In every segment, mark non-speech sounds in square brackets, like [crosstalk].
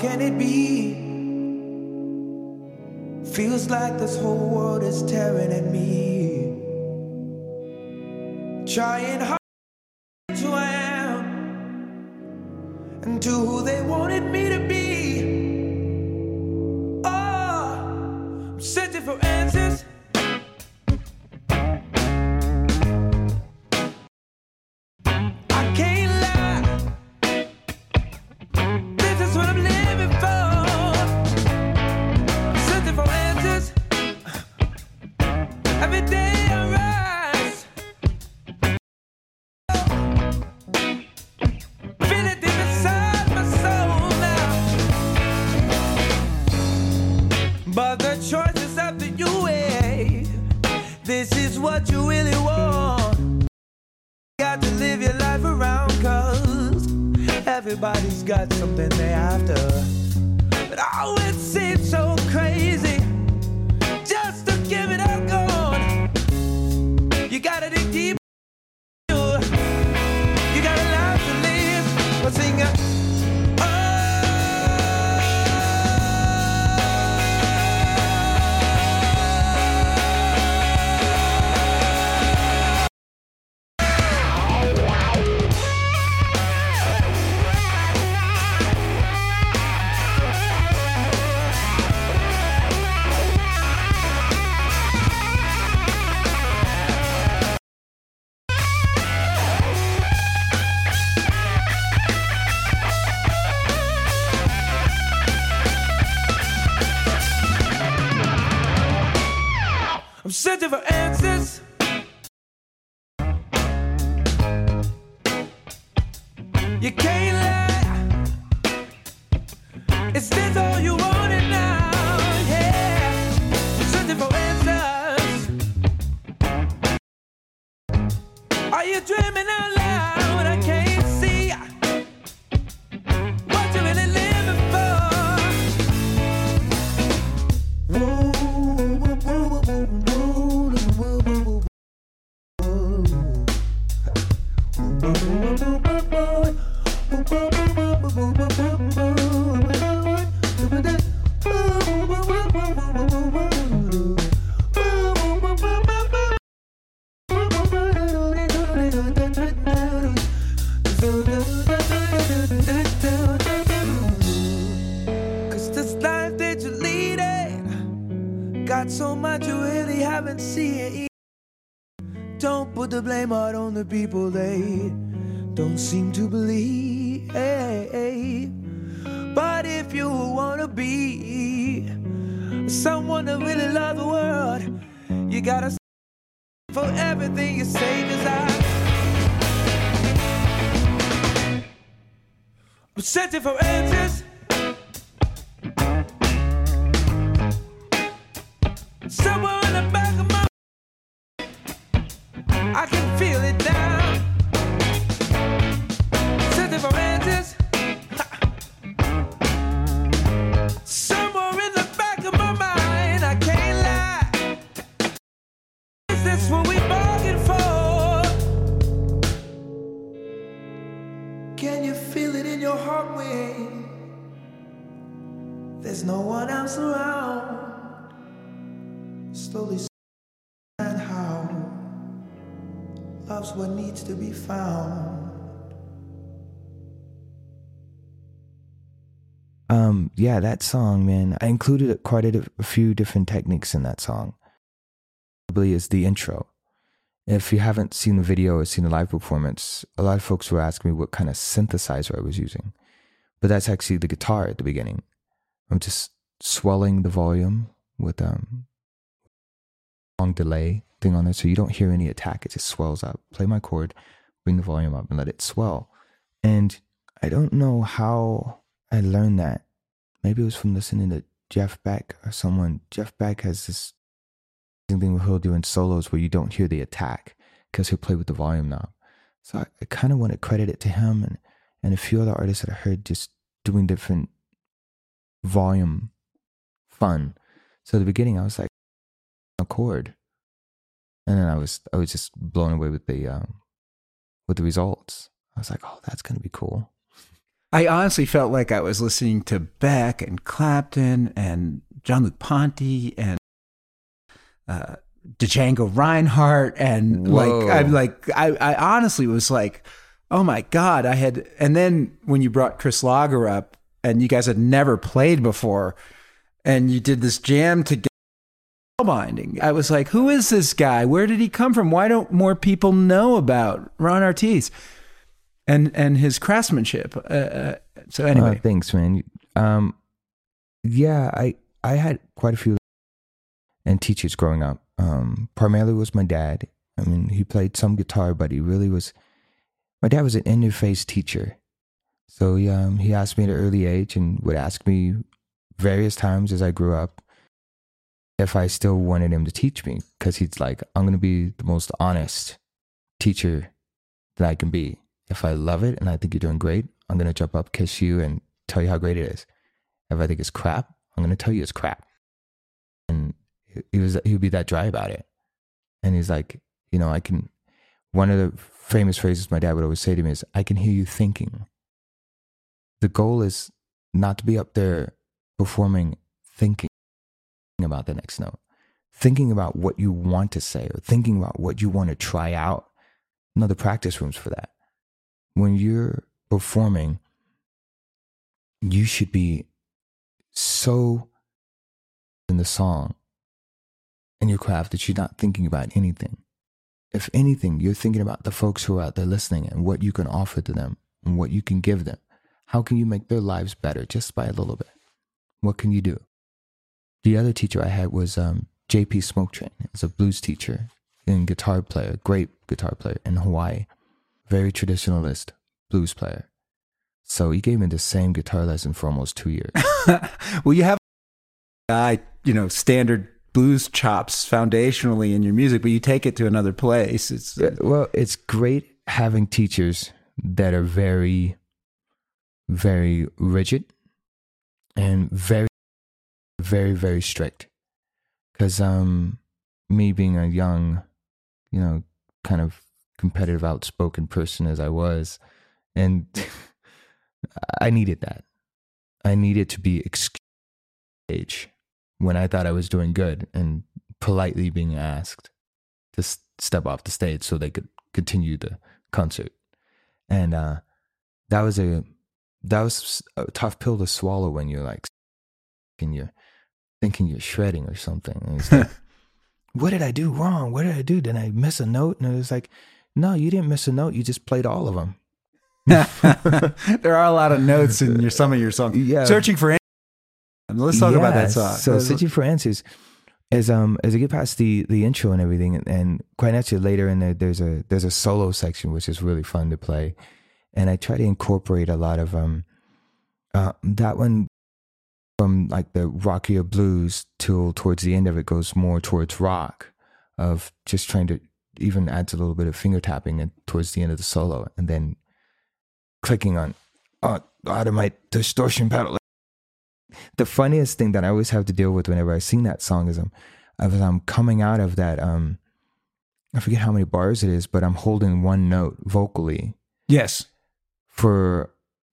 Can it be? Feels like this whole world is tearing at me. Trying hard haven't seen. Don't put the blame out on the people they don't seem to believe. But if you wanna be someone that really love the world, you gotta for everything you say. I I'm searching for answers. Somewhere I can feel it now. Searching for. Somewhere in the back of my mind, I can't lie. Is this what we bargained for? Can you feel it in your heart there's no one else around? Slowly what needs to be found. Um, yeah, that song, man. I included quite a, a few different techniques in that song. Probably is the intro. If you haven't seen the video or seen the live performance, a lot of folks were asking me what kind of synthesizer I was using. But that's actually the guitar at the beginning. I'm just swelling the volume with um long delay thing on there so you don't hear any attack. It just swells up. Play my chord, bring the volume up and let it swell. And I don't know how I learned that. Maybe it was from listening to Jeff Beck or someone. Jeff Beck has this thing where he'll do in solos where you don't hear the attack because he'll play with the volume knob. So I, I kind of want to credit it to him and, and a few other artists that I heard just doing different volume fun. So at the beginning, I was like, a chord, and then I was I was just blown away with the um, with the results. I was like, oh, that's gonna be cool. I honestly felt like I was listening to Beck and Clapton and Jean-Luc Ponty and uh, Django Reinhardt and Whoa. like I'm like I, I honestly was like, oh my god, I had. And then when you brought Chris Lager up and you guys had never played before, and you did this jam together. Binding. I was like, who is this guy? Where did he come from? Why don't more people know about Ron Artis and and his craftsmanship? Uh, uh, so anyway, Uh, thanks, man. Um, yeah, I I had quite a few and teachers growing up. Um, primarily was my dad. I mean, he played some guitar, but he really was. My dad was an interface teacher, so he, um, he asked me at an early age and would ask me various times as I grew up if I still wanted him to teach me because he's like, I'm gonna be the most honest teacher that I can be. If I love it and I think you're doing great, I'm gonna jump up, kiss you, and tell you how great it is. If I think it's crap, I'm gonna tell you it's crap. And he was he would be that dry about it. And he's like, you know, I can. One of the famous phrases my dad would always say to me is, "I can hear you thinking." The goal is not to be up there performing, thinking about the next note, thinking about what you want to say, or thinking about what you want to try out. No, the practice rooms for that. When you're performing, you should be so in the song and your craft that you're not thinking about anything. If anything, you're thinking about the folks who are out there listening and what you can offer to them and what you can give them. How can you make their lives better just by a little bit? What can you do? The other teacher I had was um, JP Smoketrain. He's a blues teacher and guitar player, great guitar player in Hawaii, very traditionalist blues player. So he gave me the same guitar lesson for almost two years. [laughs] well, you have guy, you know, standard blues chops foundationally in your music, but you take it to another place. It's Yeah, well, it's great having teachers that are very, very rigid and very, very, very strict. Because um, me being a young, you know, kind of competitive, outspoken person as I was, and [laughs] I needed that. I needed to be excused when I thought I was doing good and politely being asked to step off the stage so they could continue the concert. And uh, that was a that was a tough pill to swallow when you're like and you're thinking you're shredding or something. And it's like, [laughs] what did I do wrong? What did I do? Did I miss a note? And it was like, no, you didn't miss a note. You just played all of them. [laughs] there are a lot of notes in your some of your songs. [laughs] Yeah. Searching for answers. Let's talk about that song. So searching for answers as um as I get past the the intro and everything, and, and quite naturally later in there, there's a there's a solo section which is really fun to play, and I try to incorporate a lot of um uh that one from like the rockier blues till towards the end of it goes more towards rock of just trying to even adds a little bit of finger tapping and towards the end of the solo and then clicking on uh, out of my distortion pedal the funniest thing that I always have to deal with whenever I sing that song is I'm, as I'm coming out of that, um, I forget how many bars it is, but I'm holding one note vocally yes. for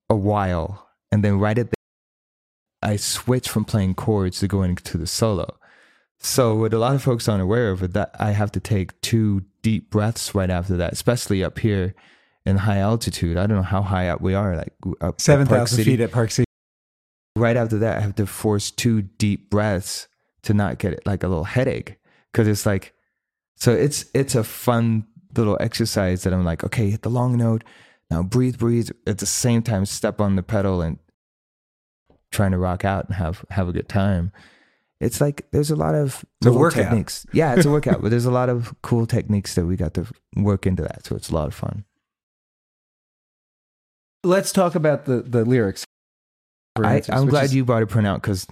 a while. And then right at the, I switch from playing chords to going to the solo. So what a lot of folks aren't aware of is that I have to take two deep breaths right after that, especially up here in high altitude. I don't know how high up we are, like up Seven thousand feet at Park City. right after that, I have to force two deep breaths to not get like a little headache because it's like, so it's it's a fun little exercise that I'm like, okay, hit the long note, now breathe, breathe. At the same time, step on the pedal and trying to rock out and have have a good time. It's like there's a lot of little workout. techniques. Yeah, it's a workout, but there's a lot of cool techniques that we got to work into that. So it's a lot of fun. Let's talk about the the lyrics. I, I'm glad is- you brought a printout because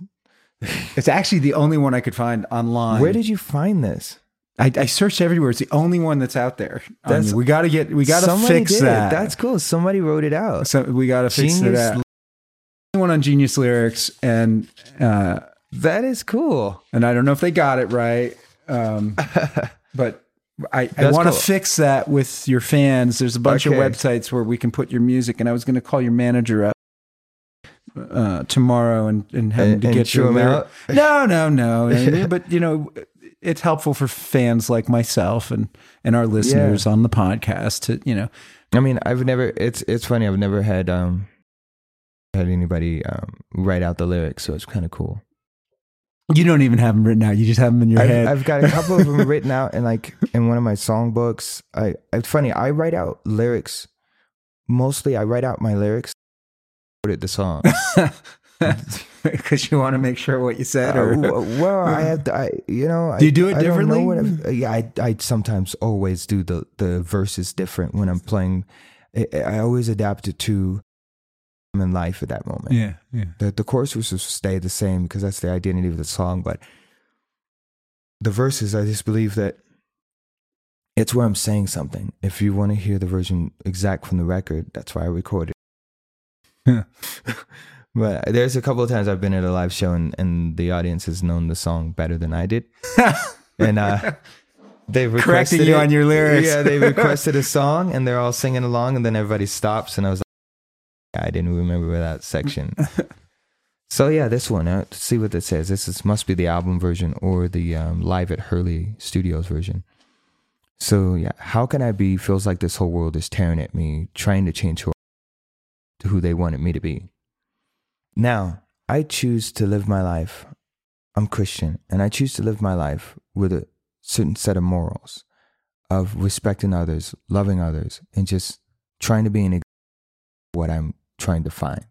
[laughs] It's actually the only one I could find online. where did you find this? I, I searched everywhere? It's the only one that's out there. That's- we got to get. We got to Somebody fix did it. that. That's cool. Somebody wrote it out. so we got to fix Genius that. On Genius Lyrics, and uh, That is cool. and I don't know if they got it right, um, [laughs] but I, I want to cool. fix that with your fans. There's a bunch Okay. of websites where we can put your music, and I was going to call your manager up uh, tomorrow and, and having And- to get 'em out? [laughs] No, no, no. [laughs] but you know, it's helpful for fans like myself and and our listeners on the podcast to you know. I mean, I've never. It's it's funny. I've never had um had anybody um write out the lyrics, so it's kind of cool. You don't even have them written out. You just have them in your I've, head. I've got a couple of them [laughs] written out, and like in one of my songbooks, I it's funny. I write out lyrics. Mostly, I write out my lyrics. Wrote the song. because [laughs] you want to make sure what you said. Uh, Or w- well, I have to, I, you know. Do you do it I, I differently? Uh, yeah, I, I sometimes always do the the verses different when I'm playing. I, I always adapt it to in life at that moment. yeah, yeah. The the chorus was to stay the same because that's the identity of the song, but the verses, I just believe that it's where I'm saying something. If you want to hear the version exact from the record, that's why I recorded. Yeah. [laughs] but there's a couple of times I've been at a live show and, and the audience has known the song better than I did, [laughs] and uh, they've Correcting you it. on your lyrics. Yeah, they requested a [laughs] song and they're all singing along, and then everybody stops, and I was like, I didn't remember that section. [laughs] so yeah, this one. Uh, see what it says. This is must be the album version or the um, live at Hurley Studios version. So yeah, how can I be? Feels like this whole world is tearing at me, trying to change who to who they wanted me to be. Now I choose to live my life. I'm Christian, and I choose to live my life with a certain set of morals of respecting others, loving others, and just trying to be an ex- what I'm trying to find.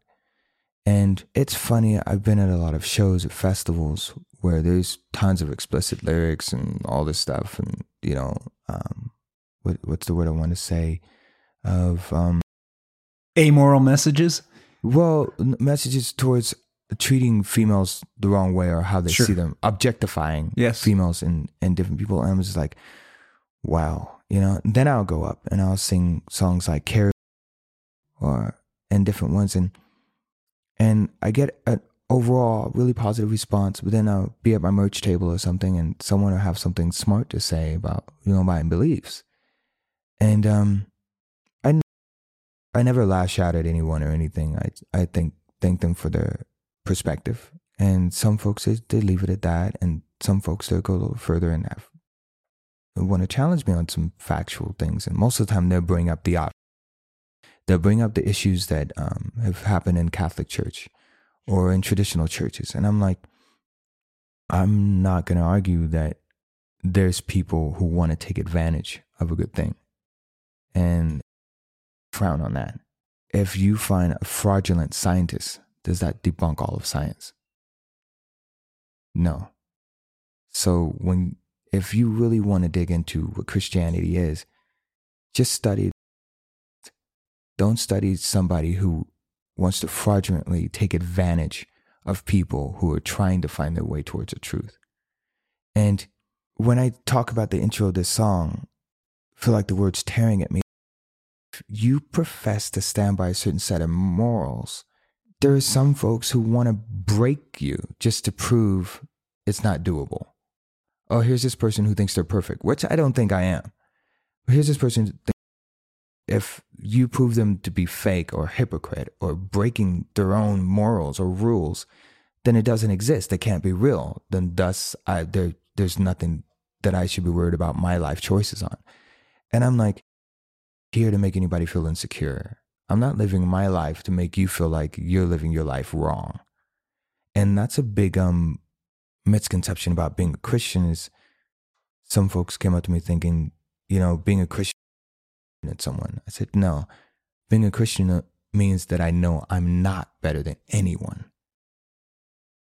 And it's funny, I've been at a lot of shows at festivals where there's tons of explicit lyrics and all this stuff, and you know, um, what, what's the word I want to say? Of um, Amoral messages. well, messages towards treating females the wrong way or how they Sure. see them, objectifying Yes. females and, and different people. And I was just like, wow, you know. Then I'll go up and I'll sing songs like "Carry" or and different ones, and and I get an overall really positive response. But then I'll be at my merch table or something, and someone will have something smart to say about you know my beliefs, and um, I n- I never lash out at anyone or anything. I I think thank them for their perspective, and some folks they, they leave it at that, and some folks they go a little further and have want to challenge me on some factual things, and most of the time they'll bring up the they'll bring up the issues that um, have happened in Catholic Church or in traditional churches, and I'm like, I'm not going to argue that there's people who want to take advantage of a good thing, and frown on that. If you find a fraudulent scientist, does that debunk all of science? No. So when if you really want to dig into what Christianity is, just study don't study somebody who wants to fraudulently take advantage of people who are trying to find their way towards the truth. And when I talk about the intro of this song, I feel like the words tearing at me. If you profess to stand by a certain set of morals, there are some folks who want to break you just to prove it's not doable. Oh, here's this person who thinks they're perfect, which I don't think I am. Here's this person. If you prove them to be fake or hypocrite or breaking their own morals or rules, then it doesn't exist. They can't be real. Then thus, I, there, there's nothing that I should be worried about my life choices on. And I'm like, here to make anybody feel insecure. I'm not living my life to make you feel like you're living your life wrong. And that's a big um misconception about being a Christian is some folks came up to me thinking, you know, being a Christian at someone. I said, no, being a Christian uh, means that I know I'm not better than anyone.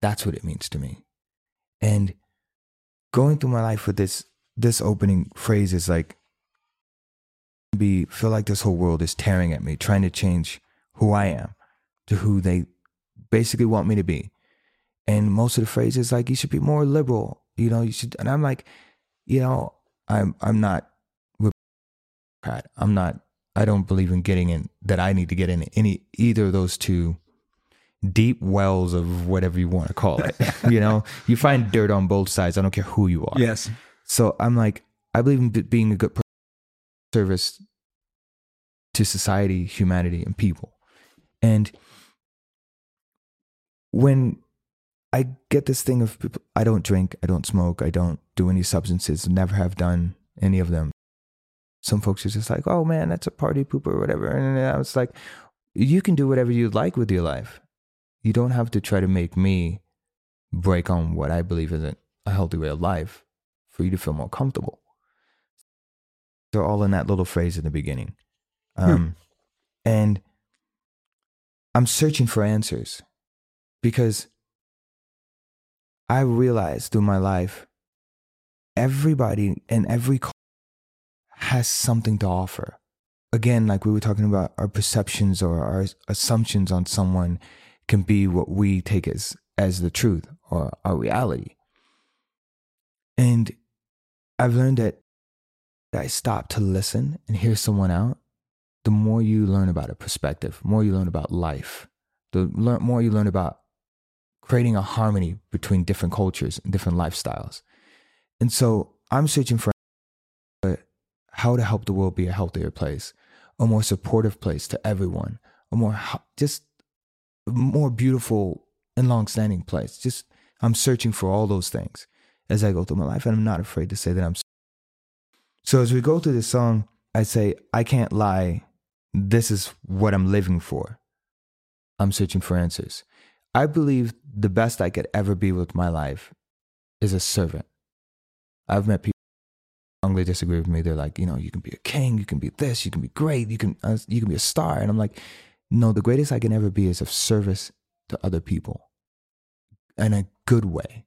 That's what it means to me. And going through my life with this this opening phrase is like be feel like this whole world is tearing at me, trying to change who I am to who they basically want me to be. And most of the phrases like you should be more liberal, you know, you should and I'm like, you know, I'm I'm not Pat. I'm not I don't believe in getting in that I need to get in any either of those two deep wells of whatever you want to call it. [laughs] you know, you find dirt on both sides. I don't care who you are. Yes. So I'm like, I believe in b- being a good person, service to society, humanity, and people. And when I get this thing of people, I don't drink, I don't smoke, I don't do any substances, never have done any of them. Some folks are just like, oh man, that's a party pooper or whatever. And I was like, you can do whatever you like with your life. You don't have to try to make me break on what I believe isn't a healthy way of life for you to feel more comfortable. They're all in that little phrase in the beginning. Um, And I'm searching for answers because I realized through my life, everybody and every has something to offer. Again, like we were talking about, our perceptions or our assumptions on someone can be what we take as as the truth or our reality. And I've learned that I stop to listen and hear someone out, the more you learn about a perspective, more you learn about life, the more you learn about creating a harmony between different cultures and different lifestyles. And so I'm searching for how to help the world be a healthier place, a more supportive place to everyone, a more just more beautiful and long-standing place. Just I'm searching for all those things as I go through my life, and I'm not afraid to say that I'm. So as we go through this song, I say I can't lie. This is what I'm living for. I'm searching for answers. I believe the best I could ever be with my life is a servant. I've met people strongly disagree with me. They're like, you know, you can be a king, you can be this, you can be great, you can uh, you can be a star, and I'm like, no, the greatest I can ever be is of service to other people in a good way,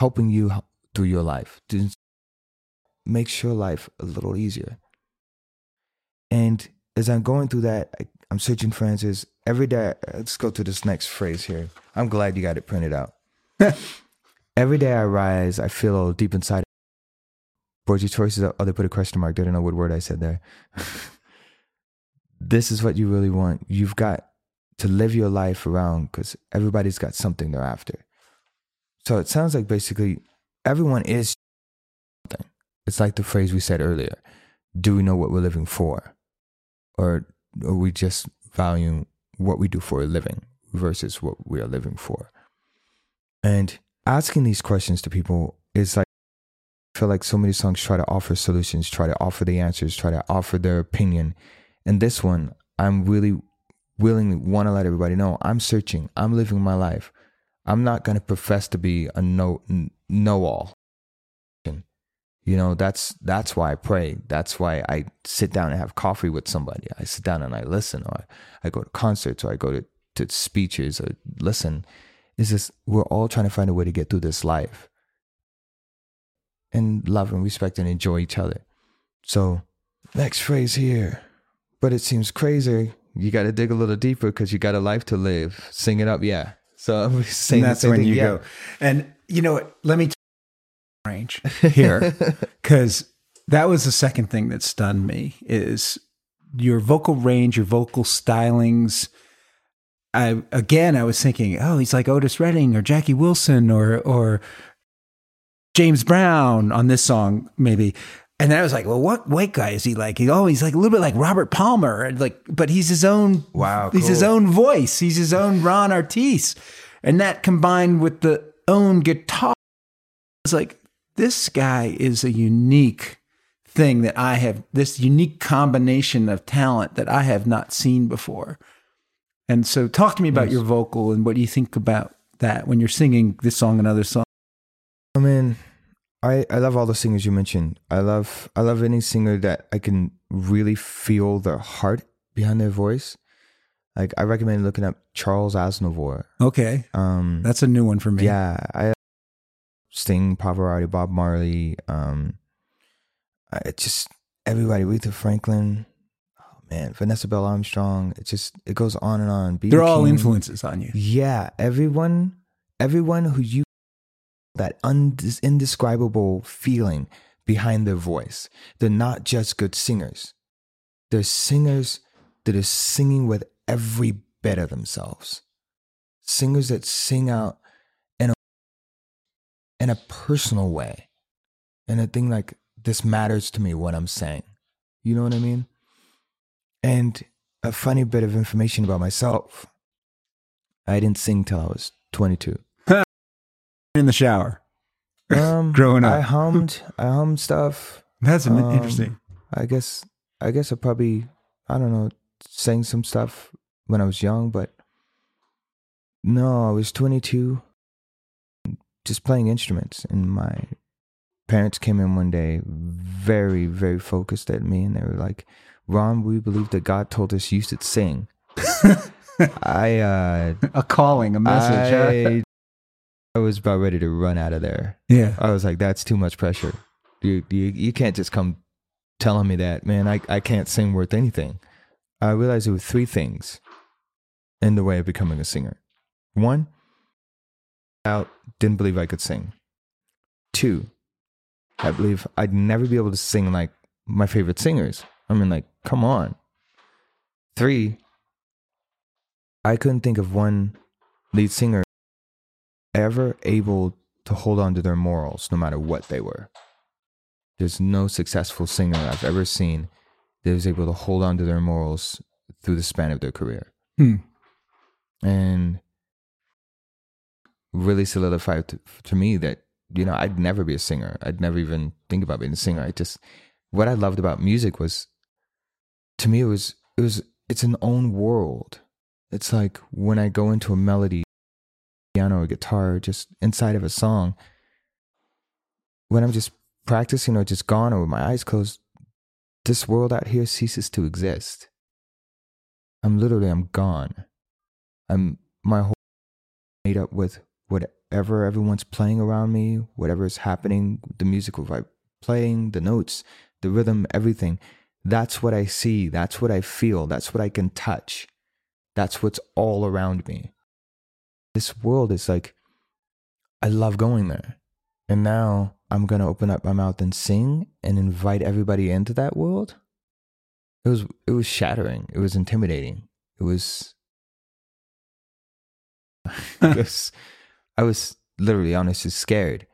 helping you through your life to make your life a little easier. And as I'm going through that, I, I'm searching for answers every day. Let's go to this next phrase here. I'm glad you got it printed out. [laughs] every day I rise, I feel deep inside. Board your choices. Oh, they put a question mark. They don't know what word I said there. [laughs] this is what you really want. You've got to live your life around because everybody's got something they're after. So it sounds like basically everyone is something. It's like the phrase we said earlier. Do we know what we're living for? Or are we just valuing what we do for a living versus what we are living for? And asking these questions to people is like, feel like so many songs try to offer solutions, try to offer the answers, try to offer their opinion. And this one, I'm really willingly want to let everybody know I'm searching, I'm living my life. I'm not going to profess to be a know know all. You know, that's that's why I pray. That's why I sit down and have coffee with somebody. I sit down and I listen, or I go to concerts, or I go to, to speeches, or listen. Is this we're all trying to find a way to get through this life and love and respect and enjoy each other. So, next phrase here. But it seems crazy. You got to dig a little deeper because you got a life to live. Sing it up, yeah. So I'm [laughs] saying that's when thing, you yeah. go. And you know what? Let me range here [laughs] because that was the second thing that stunned me is your vocal range, your vocal stylings. I again, I was thinking, oh, he's like Otis Redding or Jackie Wilson or or James Brown on this song, maybe. And then I was like, well, what white guy is he like? He, oh, he's like a little bit like Robert Palmer, like, but he's his own. Wow, he's his own voice. He's his own Ron Artis, and that combined with the own guitar, it's like this guy is a unique thing that I have. This unique combination of talent that I have not seen before. And so, talk to me about yes. your vocal and what do you think about that when you're singing this song and other songs. I mean, I, I love all the singers you mentioned. I love I love any singer that I can really feel their heart behind their voice. Like I recommend looking up Charles Aznavour. Okay, um, that's a new one for me. Yeah, I Sting, Pavarotti, Bob Marley. Um, I just everybody. Aretha Franklin. Oh man, Vanessa Bell Armstrong. It just it goes on and on. They're all influences on you. Yeah, everyone, everyone who you that indescribable feeling behind their voice. They're not just good singers. They're singers that are singing with every bit of themselves. Singers that sing out in a, in a personal way. And a thing like, this matters to me what I'm saying. You know what I mean? And a funny bit of information about myself. I didn't sing till I was 22. In the shower. Um, [laughs] Growing up. I hummed, I hummed stuff. That's Um, interesting. I guess, I guess I probably, I don't know, sang some stuff when I was young, but no, I was 22, just playing instruments. And my parents came in one day, very, very focused at me, and they were like, "Ron, we believe that God told us you should sing." [laughs] I, uh, A calling, a message. I, I was about ready to run out of there. yeah. I was like, that's too much pressure. You, you, you can't just come telling me that, man. I, I can't sing worth anything. I realized there were three things in the way of becoming a singer. One, I didn't believe I could sing. Two, I believe I'd never be able to sing like my favorite singers. I mean, like, come on. Three, I couldn't think of one lead singer ever able to hold on to their morals no matter what they were. There's no successful singer I've ever seen that was able to hold on to their morals through the span of their career. Hmm. And really solidified to, to me that, you know, I'd never be a singer. I'd never even think about being a singer. I just, what I loved about music was, to me, it was, it was, it's an own world. It's like when I go into a melody, piano or guitar, just inside of a song, when I'm just practicing or just gone or with my eyes closed, this world out here ceases to exist. I'm literally, I'm gone. I'm, my whole made up with whatever everyone's playing around me, whatever is happening, the musical vibe playing, the notes, the rhythm, everything. That's what I see. That's what I feel. That's what I can touch. That's what's all around me. This world is like, I love going there. And now I'm going to open up my mouth and sing and invite everybody into that world. It was, it was shattering. It was intimidating. It was, [laughs] I was literally, honestly scared.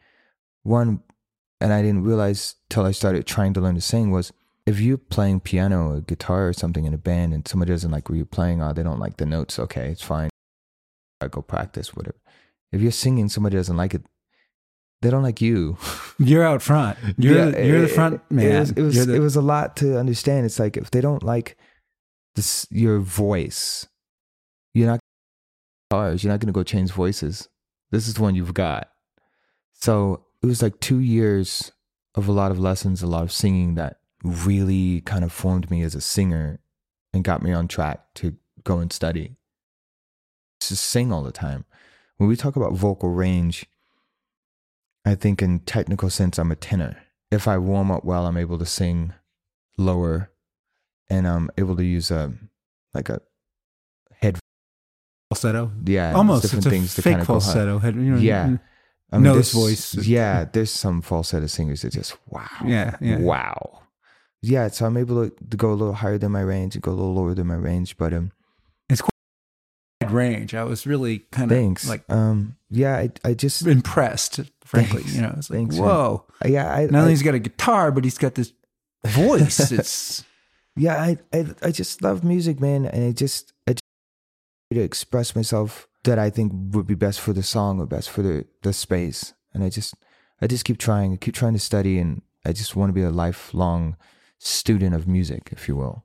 One, and I didn't realize till I started trying to learn to sing was if you're playing piano or guitar or something in a band and somebody doesn't like what you're playing, or they don't like the notes, okay, it's fine. I go practice, whatever. If you're singing, somebody doesn't like it, they don't like you. [laughs] You're out front. You're, Yeah, the, you're the front it- man. It was, it was, the- it was a lot to understand. It's like if they don't like this, your voice, you're not cars. You're not going to go change voices. This is the one you've got. So it was like two years of a lot of lessons, a lot of singing that really kind of formed me as a singer and got me on track to go and study. To sing all the time. When we talk about vocal range, I think in technical sense, I'm a tenor. If I warm up well, I'm able to sing lower and I'm able to use a, like a head, falsetto. yeah, Almost. different things to fake kind of falsetto. Head- you know, Yeah. I Nose there's- voice. Yeah, there's some falsetto singers that just wow. Yeah, yeah. Wow. Yeah, so I'm able to, to go a little higher than my range and go a little lower than my range, but um range. I was really kind of thanks. like um yeah, I I just impressed, frankly. Thanks. You know, it's like, Thanks, man. whoa. yeah, I, Not only he's got a guitar, but he's got this voice. [laughs] it's yeah, I, I I just love music, man, and I just I just to express myself that I think would be best for the song or best for the the space, and I just I just keep trying, I keep trying to study, and I just want to be a lifelong student of music, if you will.